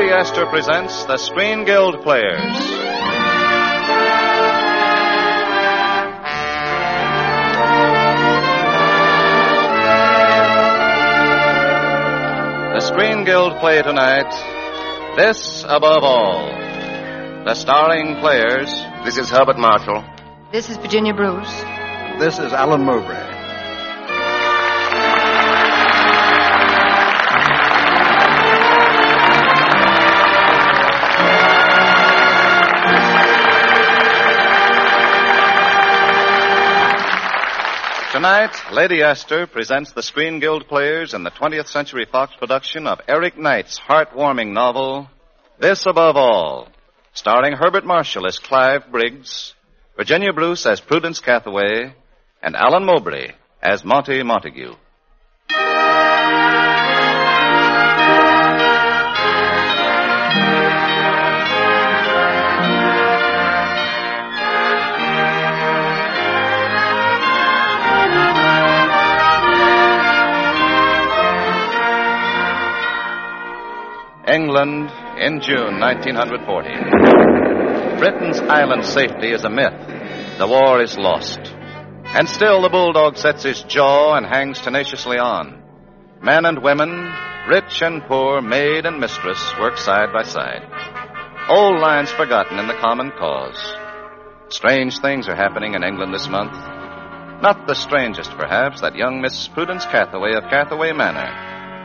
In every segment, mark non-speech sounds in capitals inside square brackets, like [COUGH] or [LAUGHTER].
Lady Esther presents the Screen Guild Players. The Screen Guild play tonight, This Above All. The starring players, This is Herbert Marshall. This is Virginia Bruce. This is Alan Mowbray. Tonight, Lady Esther presents the Screen Guild players in the 20th Century Fox production of Eric Knight's heartwarming novel, This Above All, starring Herbert Marshall as Clive Briggs, Virginia Bruce as Prudence Cathaway, and Alan Mowbray as Monty Montague. England in June 1940. Britain's island safety is a myth. The war is lost. And still the bulldog sets his jaw and hangs tenaciously on. Men and women, rich and poor, maid and mistress work side by side. Old lines forgotten in the common cause. Strange things are happening in England this month. Not the strangest, perhaps, that young Miss Prudence Cathaway of Cathaway Manor,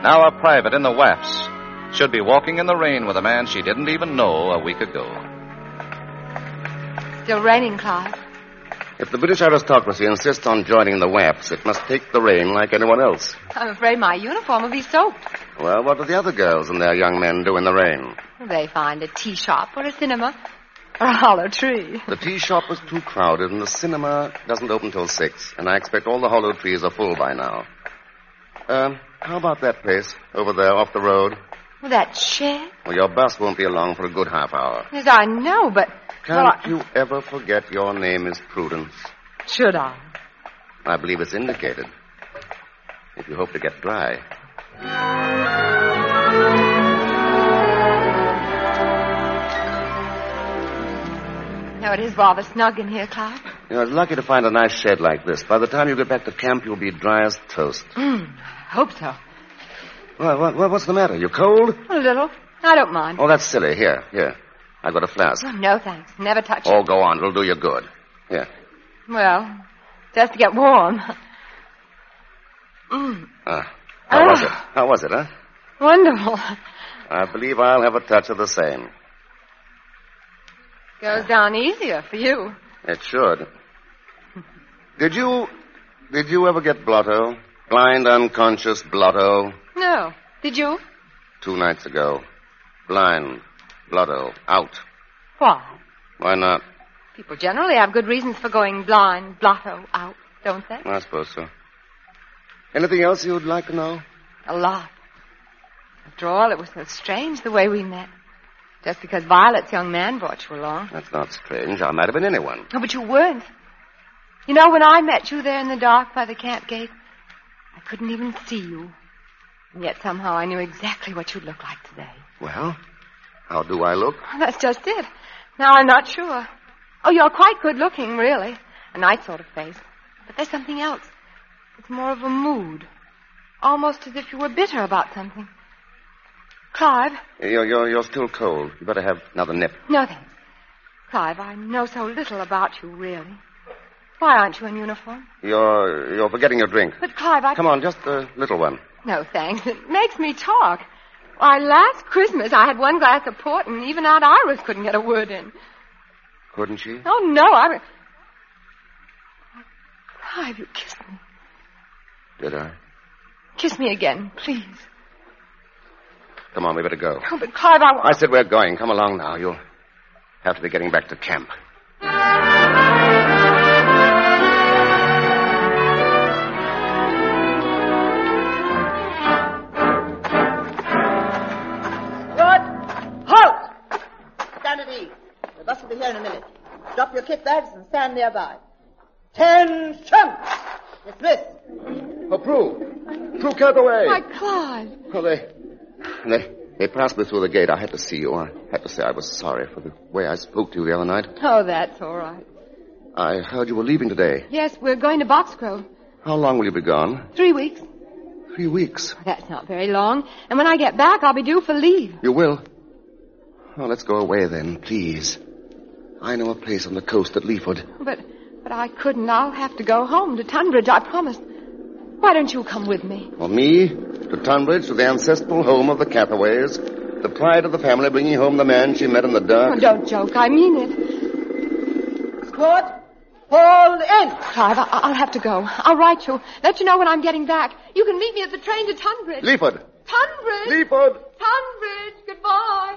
now a private in the WAAFs, should be walking in the rain with a man she didn't even know a week ago. Still raining, Clive. If the British aristocracy insists on joining the WAAFs, it must take the rain like anyone else. I'm afraid my uniform will be soaked. Well, what do the other girls and their young men do in the rain? They find a tea shop or a cinema or a hollow tree. The tea shop is too crowded, and the cinema doesn't open till six, and I expect all the hollow trees are full by now. Um, how about that place over there off the road? Well, that shed? Well, your bus won't be along for a good half hour. Yes, I know, but. Can't well, I- you ever forget your name is Prudence? Should I? I believe it's indicated. If you hope to get dry. No, it is rather snug in here, Clark. You're lucky to find a nice shed like this. By the time you get back to camp, you'll be dry as toast. Mm, hope so. Well, what, what, what's the matter? You cold? A little. I don't mind. Oh, that's silly. Here, here. I've got a flask. Oh, no, thanks. Never touch Oh, it. Oh, go on. It'll do you good. Here. Well, just to get warm. Mm, Ah, how was Ah. it? How was it, huh? wonderful. I believe I'll have a touch of the same. Goes down easier for you. It should. Did you, did you ever get blotto? Blind, unconscious blotto. No. Did you? Two nights ago. Blind, blotto, out. Why? Why not? People generally have good reasons for going blind, blotto, out, don't they? I suppose so. Anything else you'd like to know? A lot. After all, it was so strange the way we met. Just because Violet's young man brought you along. That's not strange. I might have been anyone. Oh, but you weren't. You know, when I met you there in the dark by the camp gate, I couldn't even see you. And yet somehow I knew exactly what you'd look like today. Well, how do I look? Oh, that's just it. Now I'm not sure. Oh, you're quite good looking, really. A nice sort of face. But there's something else. It's more of a mood. Almost as if you were bitter about something. Clive? You're, you're, you're still cold. You better have another nip. No, thanks. Clive, I know so little about you, really. Why aren't you in uniform? You're, you're forgetting your drink. But, Clive, I... Come on, just a little one. No, thanks. It makes me talk. Why, last Christmas I had one glass of port and even Aunt Iris couldn't get a word in. Couldn't she? Oh, no, I. Why have you kissed me. Did I? Kiss me again, please. Come on, we better go. Oh, but Clive, I... I said we're going. Come along now. You'll have to be getting back to camp. Your kit bags and stand nearby. Attention! Dismiss. Oh, Prue. Prue, get away. Why, Clive. Oh, they, they, they passed me through the gate. I had to see you. I had to say I was sorry for the way I spoke to you the other night. Oh, that's all right. I heard you were leaving today. Yes, we're going to Boxgrove. How long will you be gone? Three weeks. Three weeks. That's not very long. And when I get back, I'll be due for leave. You will? Oh, let's go away then, please. I know a place on the coast at Leaford. But, but I couldn't. I'll have to go home to Tunbridge. I promised. Why don't you come with me? For me, to Tunbridge, to the ancestral home of the Cathaways, the pride of the family bringing home the man she met in the dark. Oh, don't joke. I mean it. Squad, hold in. Clive, I- I'll have to go. I'll write you. Let you know when I'm getting back. You can meet me at the train to Tunbridge. Leaford! Tunbridge! Leaford! Tunbridge! Goodbye.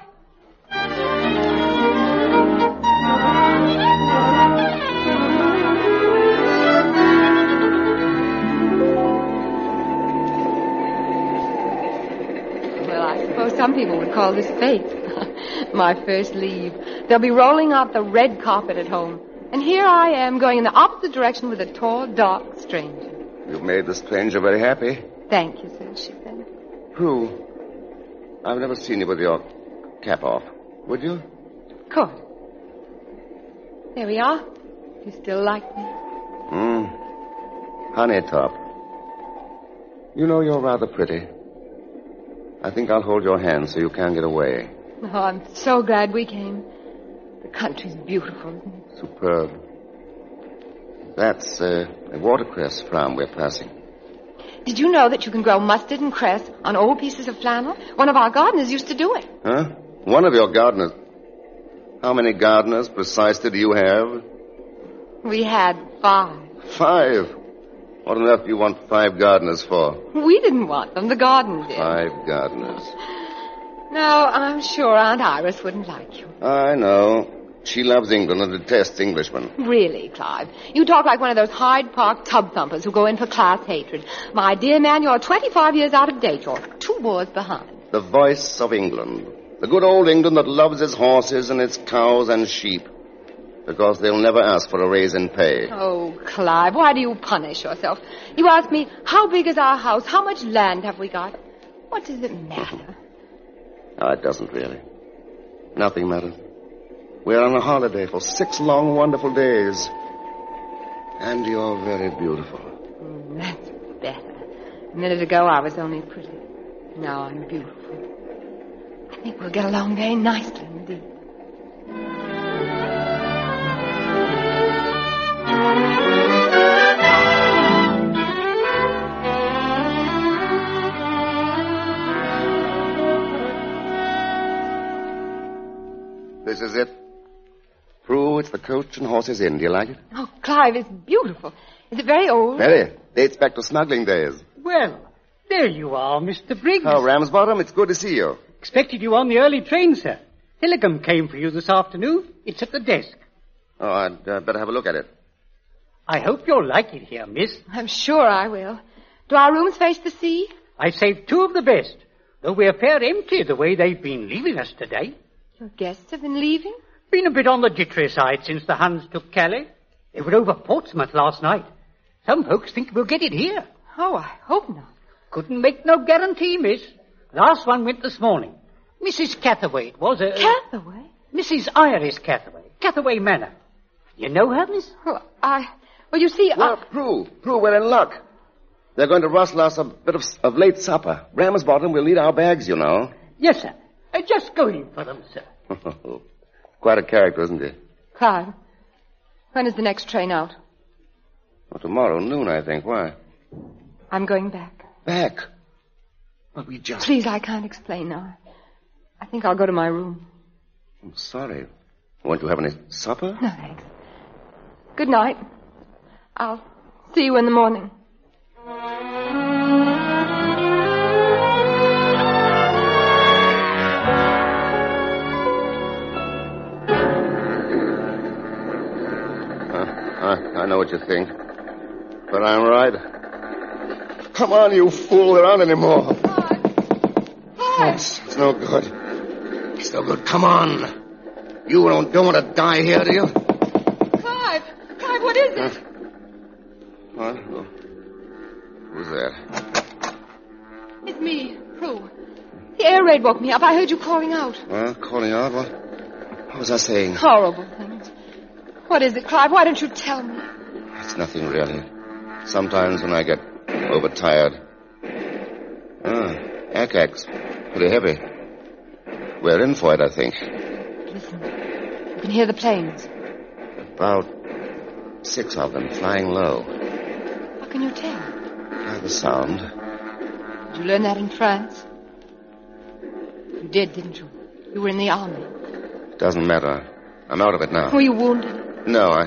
Some people would call this fate. [LAUGHS] My first leave. They'll be rolling out the red carpet at home. And here I am going in the opposite direction with a tall, dark stranger. You've made the stranger very happy. Thank you, sir, she said. Prue, I've never seen you with your cap off. Would you? Good. There we are. You still like me? Hmm. Honey top. You know you're rather pretty. I think I'll hold your hand so you can't get away. Oh, I'm so glad we came. The country's beautiful. Superb. That's uh, a watercress farm we're passing. Did you know that you can grow mustard and cress on old pieces of flannel? One of our gardeners used to do it. Huh? One of your gardeners. How many gardeners precisely do you have? We had five. Five. What on earth do you want five gardeners for? We didn't want them. The garden did. Five gardeners. No, I'm sure Aunt Iris wouldn't like you. I know. She loves England and detests Englishmen. Really, Clive. You talk like one of those Hyde Park tub thumpers who go in for class hatred. My dear man, you're 25 years out of date. You're two wars behind. The voice of England. The good old England that loves its horses and its cows and sheep. Because they'll never ask for a raise in pay. Oh, Clive, why do you punish yourself? You ask me, how big is our house? How much land have we got? What does it matter? No, [LAUGHS] it doesn't really. Nothing matters. We're on a holiday for six long, wonderful days. And you're very beautiful. Mm, that's better. A minute ago, I was only pretty. Now I'm beautiful. I think we'll get along very nicely indeed. This is it. Prue, it's the Coach and Horses Inn. Do you like it? Oh, Clive, it's beautiful. Is it very old? Very. Dates back to smuggling days. Well, there you are, Mr. Briggs. Oh, Ramsbottom, it's good to see you. Expected you on the early train, sir. Telegram came for you this afternoon. It's at the desk. Oh, I'd uh, better have a look at it. I hope you'll like it here, miss. I'm sure I will. Do our rooms face the sea? I saved two of the best, though we're fair empty the way they've been leaving us today. Your guests have been leaving? Been a bit on the jittery side since the Huns took Calais. They were over Portsmouth last night. Some folks think we'll get it here. Oh, I hope not. Couldn't make no guarantee, miss. Last one went this morning. Mrs. Cathaway, it was a... Cathaway? Mrs. Iris Cathaway. Cathaway Manor. You know her, miss? Well, I... Well, you see, Well, I... Prue, Prue, we're in luck. They're going to rustle us a bit of, of late supper. Ramsbottom will need our bags, you know. Yes, sir. Uh, just going for them, sir. [LAUGHS] Quite a character, isn't he? Clive, when is the next train out? Well, tomorrow noon, I think. Why? I'm going back. Back. But we just... Please, I can't explain now. I think I'll go to my room. I'm sorry. Won't you have any supper? No, thanks. Good night. I'll see you in the morning. Uh, I, I know what you think. But I'm right. Come on, you fool. There aren't any more. It's, it's no good. It's no good. Come on. You don't, don't want to die here, do you? Clive! Clive, what is it? What? Who- Who's that? It's me, Prue. The air raid woke me up. I heard you calling out. Well, calling out? What? What was I saying? Horrible things. What is it, Clive? Why don't you tell me? It's nothing really. Sometimes when I get overtired. Ah, Ack-acks. Pretty heavy. We're in for it, I think. Listen. You can hear the planes. About six of them flying low. How can you tell? By the sound. Did you learn that in France? You did, didn't you? You were in the army. Doesn't matter. I'm out of it now. Were you wounded? No, I.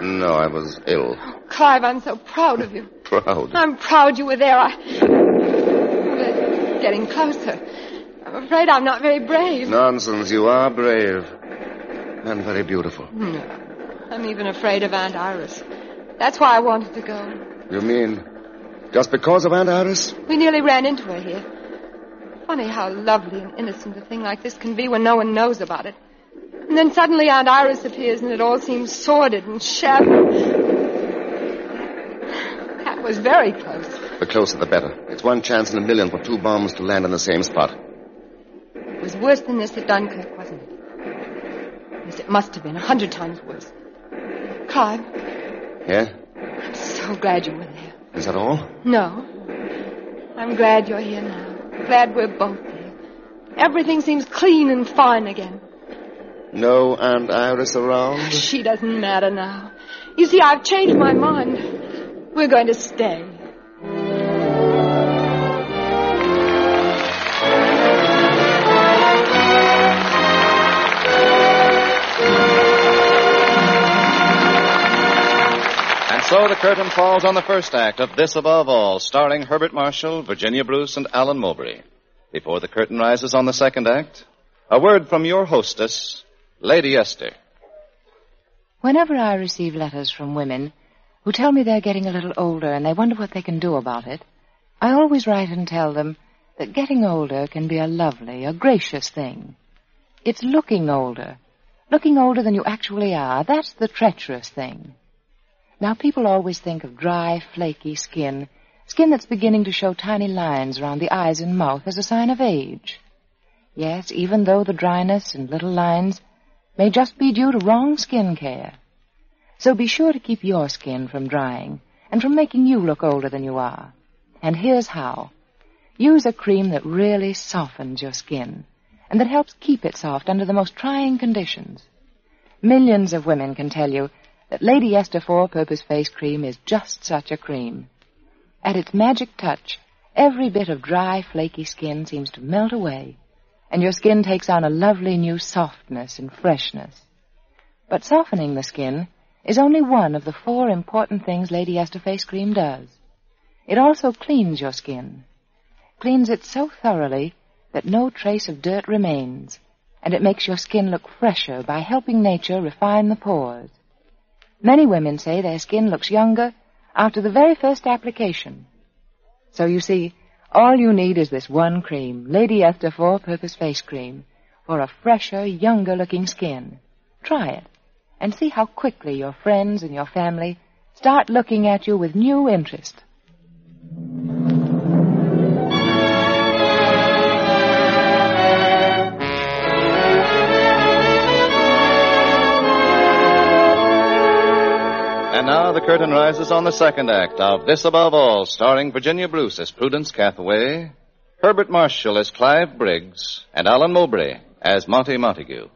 No, I was ill. [GASPS] Clive, I'm so proud of you. [LAUGHS] Proud. I'm proud you were there. I. Getting closer. I'm afraid I'm not very brave. Nonsense. You are brave. And very beautiful. No. I'm even afraid of Aunt Iris. That's why I wanted to go. You mean just because of Aunt Iris? We nearly ran into her here. Funny how lovely and innocent a thing like this can be when no one knows about it. And then suddenly Aunt Iris appears and it all seems sordid and shabby. That was very close. The closer the better. It's one chance in a million for two bombs to land in the same spot. It was worse than this at Dunkirk, wasn't it? Yes, it must have been. A hundred times worse. Clive, Yeah? I'm so glad you were there. Is that all? No. I'm glad you're here now. Glad we're both here. Everything seems clean and fine again. No Aunt Iris around? She doesn't matter now. You see, I've changed my mind. We're going to stay. So the curtain falls on the first act of This Above All, starring Herbert Marshall, Virginia Bruce, and Alan Mowbray. Before the curtain rises on the second act, a word from your hostess, Lady Esther. Whenever I receive letters from women who tell me they're getting a little older and they wonder what they can do about it, I always write and tell them that getting older can be a lovely, a gracious thing. It's looking older. Looking older than you actually are. That's the treacherous thing. Now, people always think of dry, flaky skin, skin that's beginning to show tiny lines around the eyes and mouth as a sign of age. Yes, even though the dryness and little lines may just be due to wrong skin care. So be sure to keep your skin from drying and from making you look older than you are. And here's how. Use a cream that really softens your skin and that helps keep it soft under the most trying conditions. Millions of women can tell you that Lady Esther Four-Purpose Face Cream is just such a cream. At its magic touch, every bit of dry, flaky skin seems to melt away, and your skin takes on a lovely new softness and freshness. But softening the skin is only one of the four important things Lady Esther Face Cream does. It also cleans your skin. Cleans it so thoroughly that no trace of dirt remains, and it makes your skin look fresher by helping nature refine the pores. Many women say their skin looks younger after the very first application. So you see, all you need is this one cream, Lady Esther Four-Purpose Face Cream, for a fresher, younger-looking skin. Try it, and see how quickly your friends and your family start looking at you with new interest. Now the curtain rises on the second act of This Above All, starring Virginia Bruce as Prudence Cathaway, Herbert Marshall as Clive Briggs, and Alan Mowbray as Monty Montague.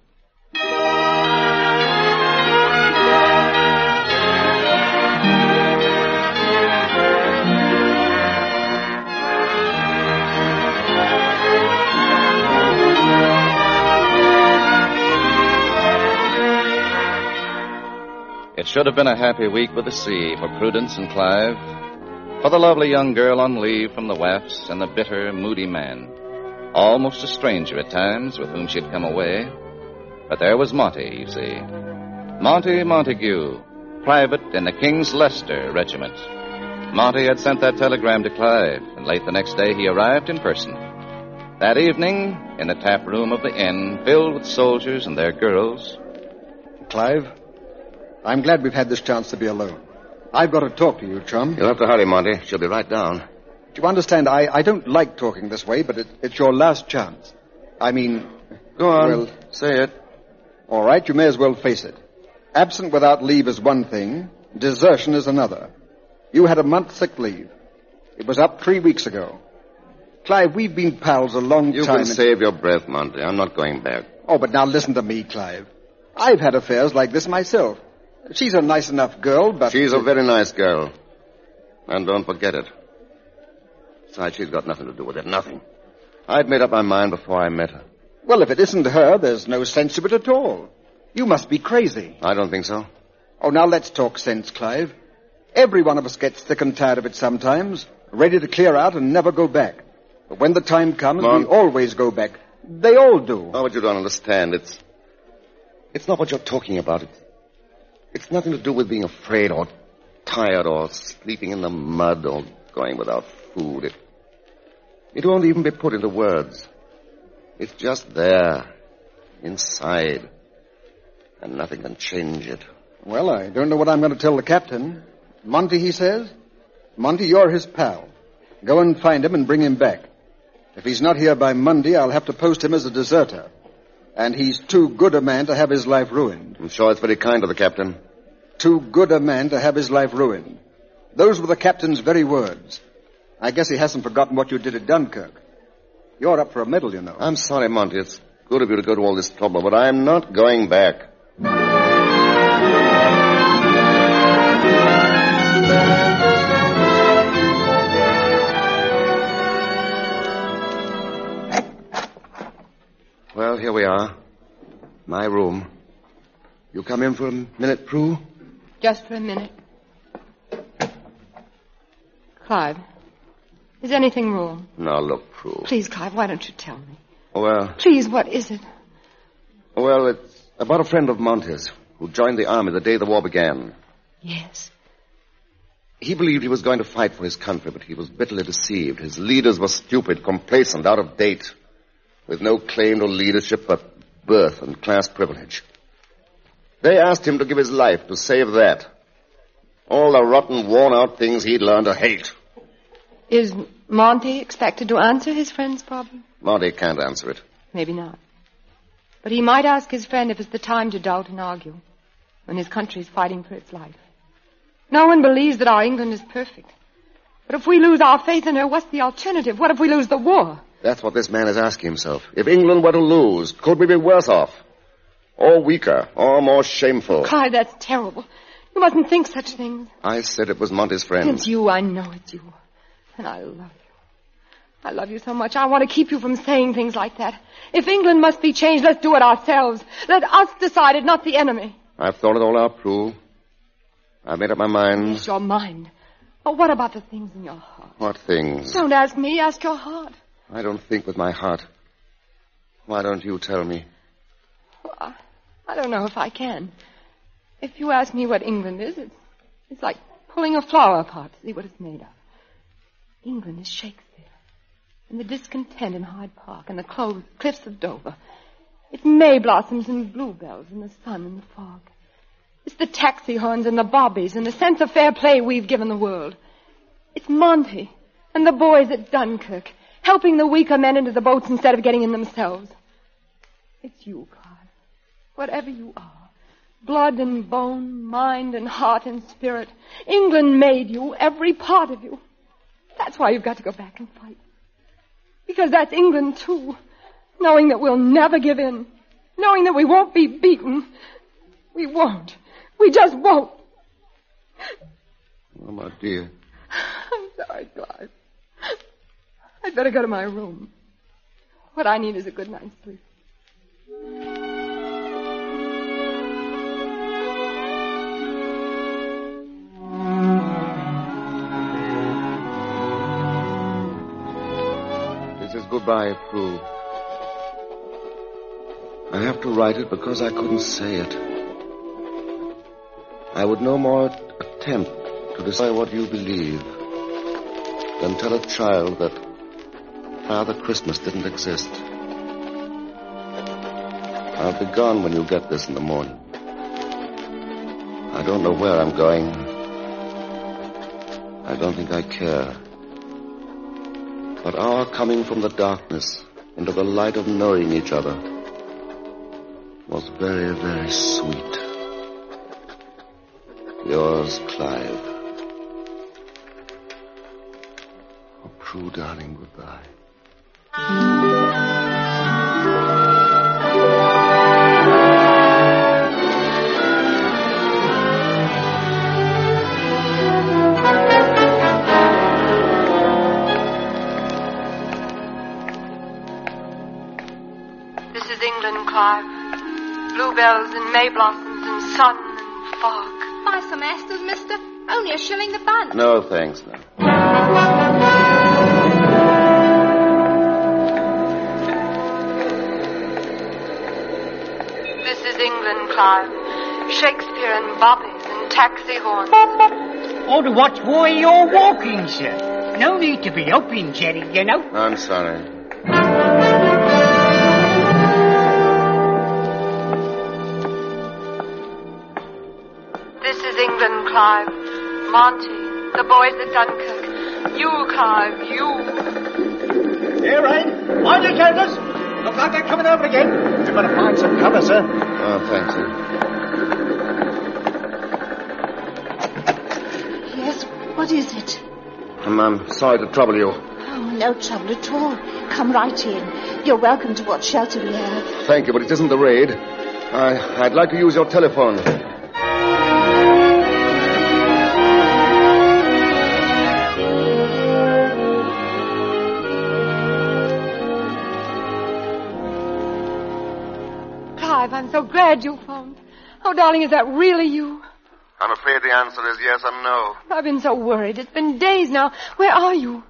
It should have been a happy week with the sea for Prudence and Clive, for the lovely young girl on leave from the WAAFs and the bitter, moody man, almost a stranger at times with whom she'd come away. But there was Monty, you see. Monty Montague, private in the King's Leicester Regiment. Monty had sent that telegram to Clive, and late the next day he arrived in person. That evening, in the tap room of the inn, filled with soldiers and their girls, Clive, I'm glad we've had this chance to be alone. I've got to talk to you, chum. You'll have to hurry, Monty. She'll be right down. Do you understand? I, I don't like talking this way, but it, it's your last chance. I mean. Go on. Well, say it. All right, you may as well face it. Absent without leave is one thing, desertion is another. You had a month's sick leave. It was up three weeks ago. Clive, we've been pals a long You time. can and- save your breath, Monty. I'm not going back. Oh, but now listen to me, Clive. I've had affairs like this myself. She's a nice enough girl, but. She's a very nice girl. And don't forget it. Besides, she's got nothing to do with it. Nothing. I'd made up my mind before I met her. Well, if it isn't her, there's no sense to it at all. You must be crazy. I don't think so. Oh, now let's talk sense, Clive. Every one of us gets thick and tired of it sometimes, ready to clear out and never go back. But when the time comes, Come on. we always go back. They all do. Oh, but you don't understand. It's. It's not what you're talking about. It's, it's nothing to do with being afraid or tired or sleeping in the mud or going without food. It, it won't even be put into words. It's just there, inside. And nothing can change it. Well, I don't know what I'm going to tell the captain. Monty, he says. Monty, you're his pal. Go and find him and bring him back. If he's not here by Monday, I'll have to post him as a deserter. And he's too good a man to have his life ruined. I'm sure it's very kind of the captain. Too good a man to have his life ruined. Those were the captain's very words. I guess he hasn't forgotten what you did at Dunkirk. You're up for a medal, you know. I'm sorry, Monty. It's good of you to go to all this trouble, but I'm not going back. Here we are. My room. You come in for a minute, Prue? Just for a minute. Clive, is anything wrong? Now, look, Prue. Please, Clive, why don't you tell me? Oh, well, Please, what is it? Oh, well, it's about a friend of Monty's who joined the army the day the war began. Yes. He believed he was going to fight for his country, but he was bitterly deceived. His leaders were stupid, complacent, out of date, with no claim to leadership but birth and class privilege. They asked him to give his life to save that. All the rotten, worn out things he'd learned to hate. Is Monty expected to answer his friend's problem? Monty can't answer it. Maybe not. But he might ask his friend if it's the time to doubt and argue when his country is fighting for its life. No one believes that our England is perfect. But if we lose our faith in her, what's the alternative? What if we lose the war? That's what this man is asking himself. If England were to lose, could we be worse off? Or weaker, or more shameful? Clive, that's terrible. You mustn't think such things. I said it was Monty's friend. It's you. I know it's you. And I love you. I love you so much. I want to keep you from saying things like that. If England must be changed, let's do it ourselves. Let us decide it, not the enemy. I've thought it all out, Prue. I've made up my mind. It's your mind. Oh, what about the things in your heart? What things? Don't ask me, ask your heart. I don't think with my heart. Why don't you tell me? Well, I don't know if I can. If you ask me what England is, it's, it's like pulling a flower apart to see what it's made of. England is Shakespeare. And the discontent in Hyde Park and the clothes, cliffs of Dover. It's May blossoms and bluebells and the sun and the fog. It's the taxi horns and the bobbies and the sense of fair play we've given the world. It's Monty and the boys at Dunkirk helping the weaker men into the boats instead of getting in themselves. It's you, Clive. Whatever you are. Blood and bone, mind and heart and spirit. England made you, every part of you. That's why you've got to go back and fight. Because that's England too. Knowing that we'll never give in. Knowing that we won't be beaten. We won't. We just won't. Oh, my dear. I'm sorry, Clive. I'd better go to my room. What I need is a good night's sleep. This is goodbye, Prue. I have to write it because I couldn't say it. I would no more attempt to decide what you believe than tell a child that Father Christmas didn't exist. I'll be gone when you get this in the morning. I don't know where I'm going. I don't think I care. But our coming from the darkness into the light of knowing each other was very, very sweet. Yours, Clive. Oh, Prue, darling, goodbye. Bluebells and May blossoms and sun and fog. Buy some asters, mister. Only a shilling a bunch. No, thanks, no. England, Clive. Shakespeare and bobbies and taxi horns. Or to watch why you're walking, sir. No need to be hoping, Jerry, you know. I'm sorry. This is England, Clive. Monty, the boys at Dunkirk. You, Clive, you. Here, Rain. Mind your shoulders. Look like they're coming over again. You've got to find some cover, sir. Oh, thanks, sir. Yes, what is it? I'm, I'm sorry to trouble you. Oh, no trouble at all. Come right in. You're welcome to what shelter we have. Thank you, but it isn't the raid. I, I'd like to use your telephone. I'm so glad you phoned. Oh, darling, is that really you? I'm afraid the answer is yes and no. I've been so worried. It's been days now. Where are you?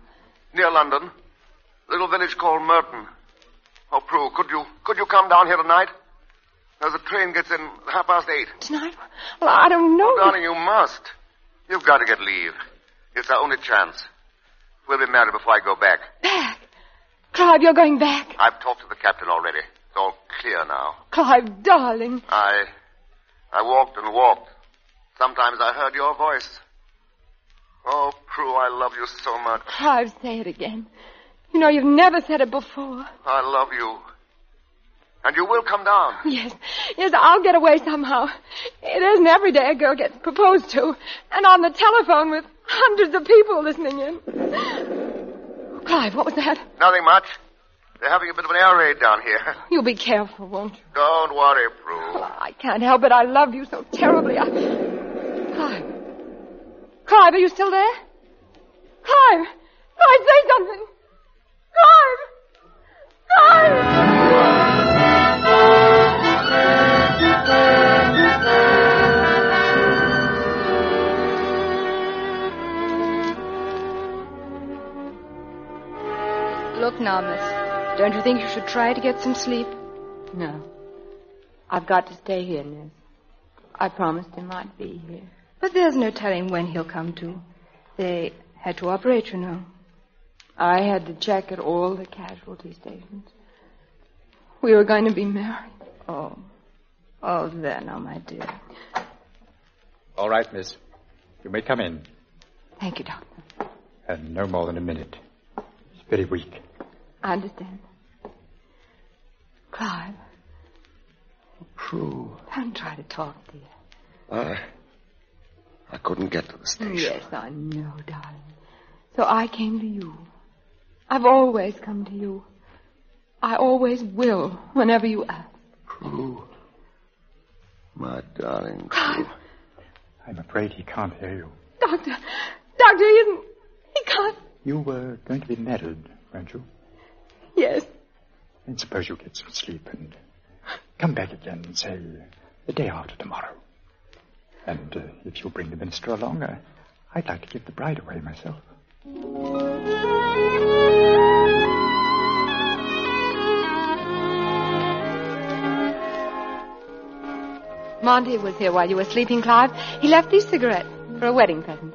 Near London. Little village called Merton. Oh, Prue, could you could you come down here tonight? There's a train gets in half past eight. Tonight? Well, I don't know. Oh, darling, you must. You've got to get leave. It's our only chance. We'll be married before I go back. Back? Clive, you're going back. I've talked to the captain already. It's all clear now. Clive, darling. I I walked and walked. Sometimes I heard your voice. Oh, Prue, I love you so much. Clive, say it again. You know, you've never said it before. I love you. And you will come down. Yes, yes, I'll get away somehow. It isn't every day a girl gets proposed to, and on the telephone with hundreds of people listening in. Clive, what was that? Nothing much. They're having a bit of an air raid down here. [LAUGHS] You'll be careful, won't you? Don't worry, Prue. Oh, I can't help it. I love you so terribly. I... Clive. Clive, are you still there? Clive! Clive, say something! Clive! Clive! Look now, miss. Don't you think you should try to get some sleep? No. I've got to stay here, nurse. I promised him I'd be here. But there's no telling when he'll come to. They had to operate, you know. I had to check at all the casualty stations. We were going to be married. Oh. Oh, there now, my dear. All right, miss. You may come in. Thank you, Doctor. And no more than a minute. He's very weak. I understand. Clive. Prue. Don't try to talk, dear. I. I couldn't get to the station. Yes, I know, darling. So I came to you. I've always come to you. I always will, whenever you ask. Prue. My darling. Clive. I'm afraid he can't hear you. Doctor. Doctor, he isn't. He can't. You were going to be married, weren't you? Yes. And suppose you get some sleep and come back again, say, the day after tomorrow. And uh, if you'll bring the minister along, uh, I'd like to give the bride away myself. Monty was here while you were sleeping, Clive. He left these cigarettes for a wedding present.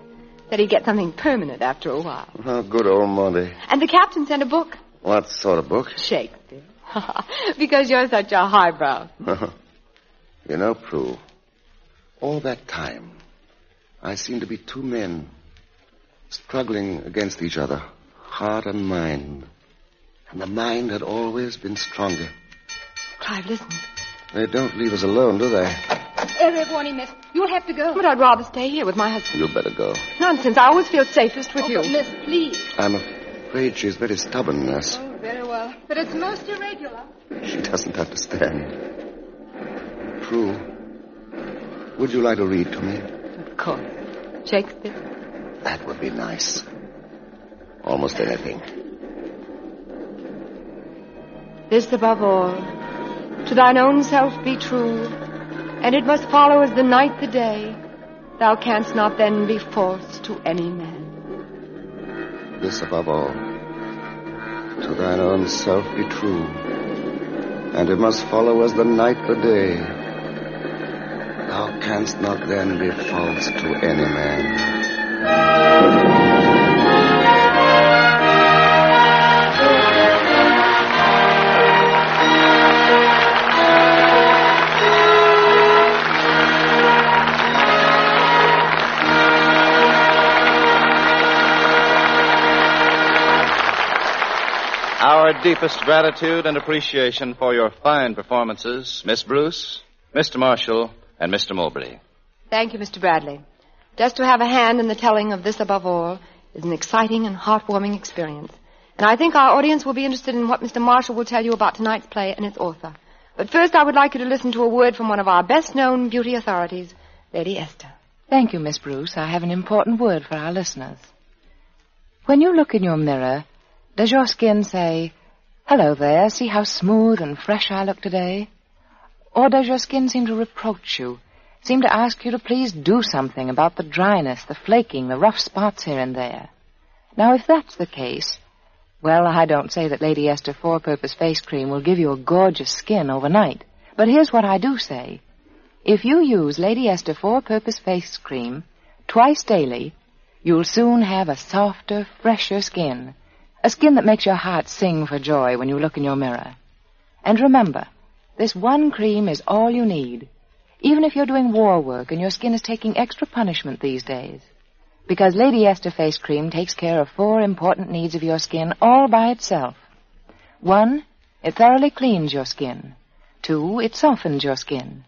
Said he'd get something permanent after a while. Oh, good old Monty. And the captain sent a book. What sort of book? Shakespeare. [LAUGHS] because you're such a highbrow. Uh-huh. you know, Prue, all that time, I seemed to be two men struggling against each other, heart and mind. And the mind had always been stronger. Clive, listen. They don't leave us alone, do they? Every warning, miss. You'll have to go. But I'd rather stay here with my husband. You'd better go. Nonsense. I always feel safest with oh, you. miss, please. I'm afraid she's very stubborn, nurse. Oh, very well. But it's most irregular. She doesn't understand. Prue, would you like to read to me? Of course. Shakespeare? That would be nice. Almost anything. This above all, to thine own self be true, and it must follow as the night the day. Thou canst not then be false to any man. This above all, to thine own self be true, and it must follow as the night the day. Thou canst not then be false to any man. Our deepest gratitude and appreciation for your fine performances, Miss Bruce, Mr. Marshall, and Mr. Mowbray. Thank you, Mr. Bradley. Just to have a hand in the telling of this above all is an exciting and heartwarming experience. And I think our audience will be interested in what Mr. Marshall will tell you about tonight's play and its author. But first, I would like you to listen to a word from one of our best known beauty authorities, Lady Esther. Thank you, Miss Bruce. I have an important word for our listeners. When you look in your mirror, does your skin say, Hello there, see how smooth and fresh I look today? Or does your skin seem to reproach you, seem to ask you to please do something about the dryness, the flaking, the rough spots here and there? Now, if that's the case, well, I don't say that Lady Esther Four-Purpose Face Cream will give you a gorgeous skin overnight. But here's what I do say. If you use Lady Esther Four-Purpose Face Cream twice daily, you'll soon have a softer, fresher skin. A skin that makes your heart sing for joy when you look in your mirror. And remember, this one cream is all you need, even if you're doing war work and your skin is taking extra punishment these days. Because Lady Esther Face Cream takes care of four important needs of your skin all by itself. One, it thoroughly cleans your skin. Two, it softens your skin.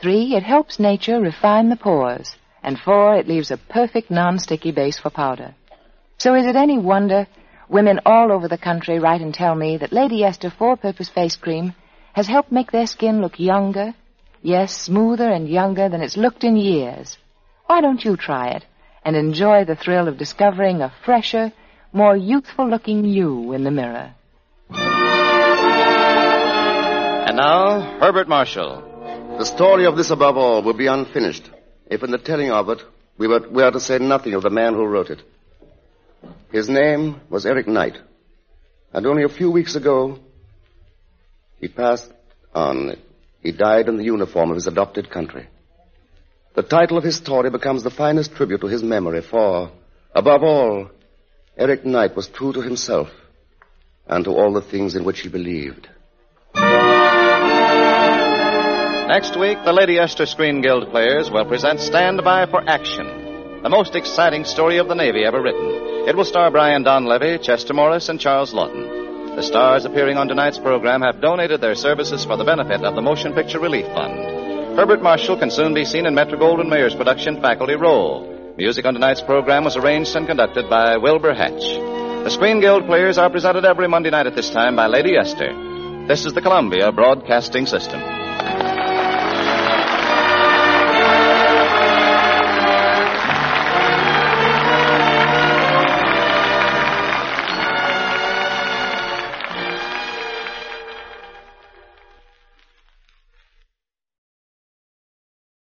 Three, it helps nature refine the pores. And four, it leaves a perfect non-sticky base for powder. So is it any wonder women all over the country write and tell me that Lady Esther Four-Purpose Face Cream has helped make their skin look younger, yes, smoother and younger than it's looked in years. Why don't you try it and enjoy the thrill of discovering a fresher, more youthful-looking you in the mirror? And now, Herbert Marshall. The story of this above all will be unfinished if in the telling of it we were, we are to say nothing of the man who wrote it. His name was Eric Knight. And only a few weeks ago, he passed on. He died in the uniform of his adopted country. The title of his story becomes the finest tribute to his memory, for, above all, Eric Knight was true to himself and to all the things in which he believed. Next week, the Lady Esther Screen Guild players will present Stand By for Action, the most exciting story of the Navy ever written. It will star Brian Donlevy, Chester Morris, and Charles Laughton. The stars appearing on tonight's program have donated their services for the benefit of the Motion Picture Relief Fund. Herbert Marshall can soon be seen in Metro Goldwyn Mayer's production Faculty Role. Music on tonight's program was arranged and conducted by Wilbur Hatch. The Screen Guild players are presented every Monday night at this time by Lady Esther. This is the Columbia Broadcasting System.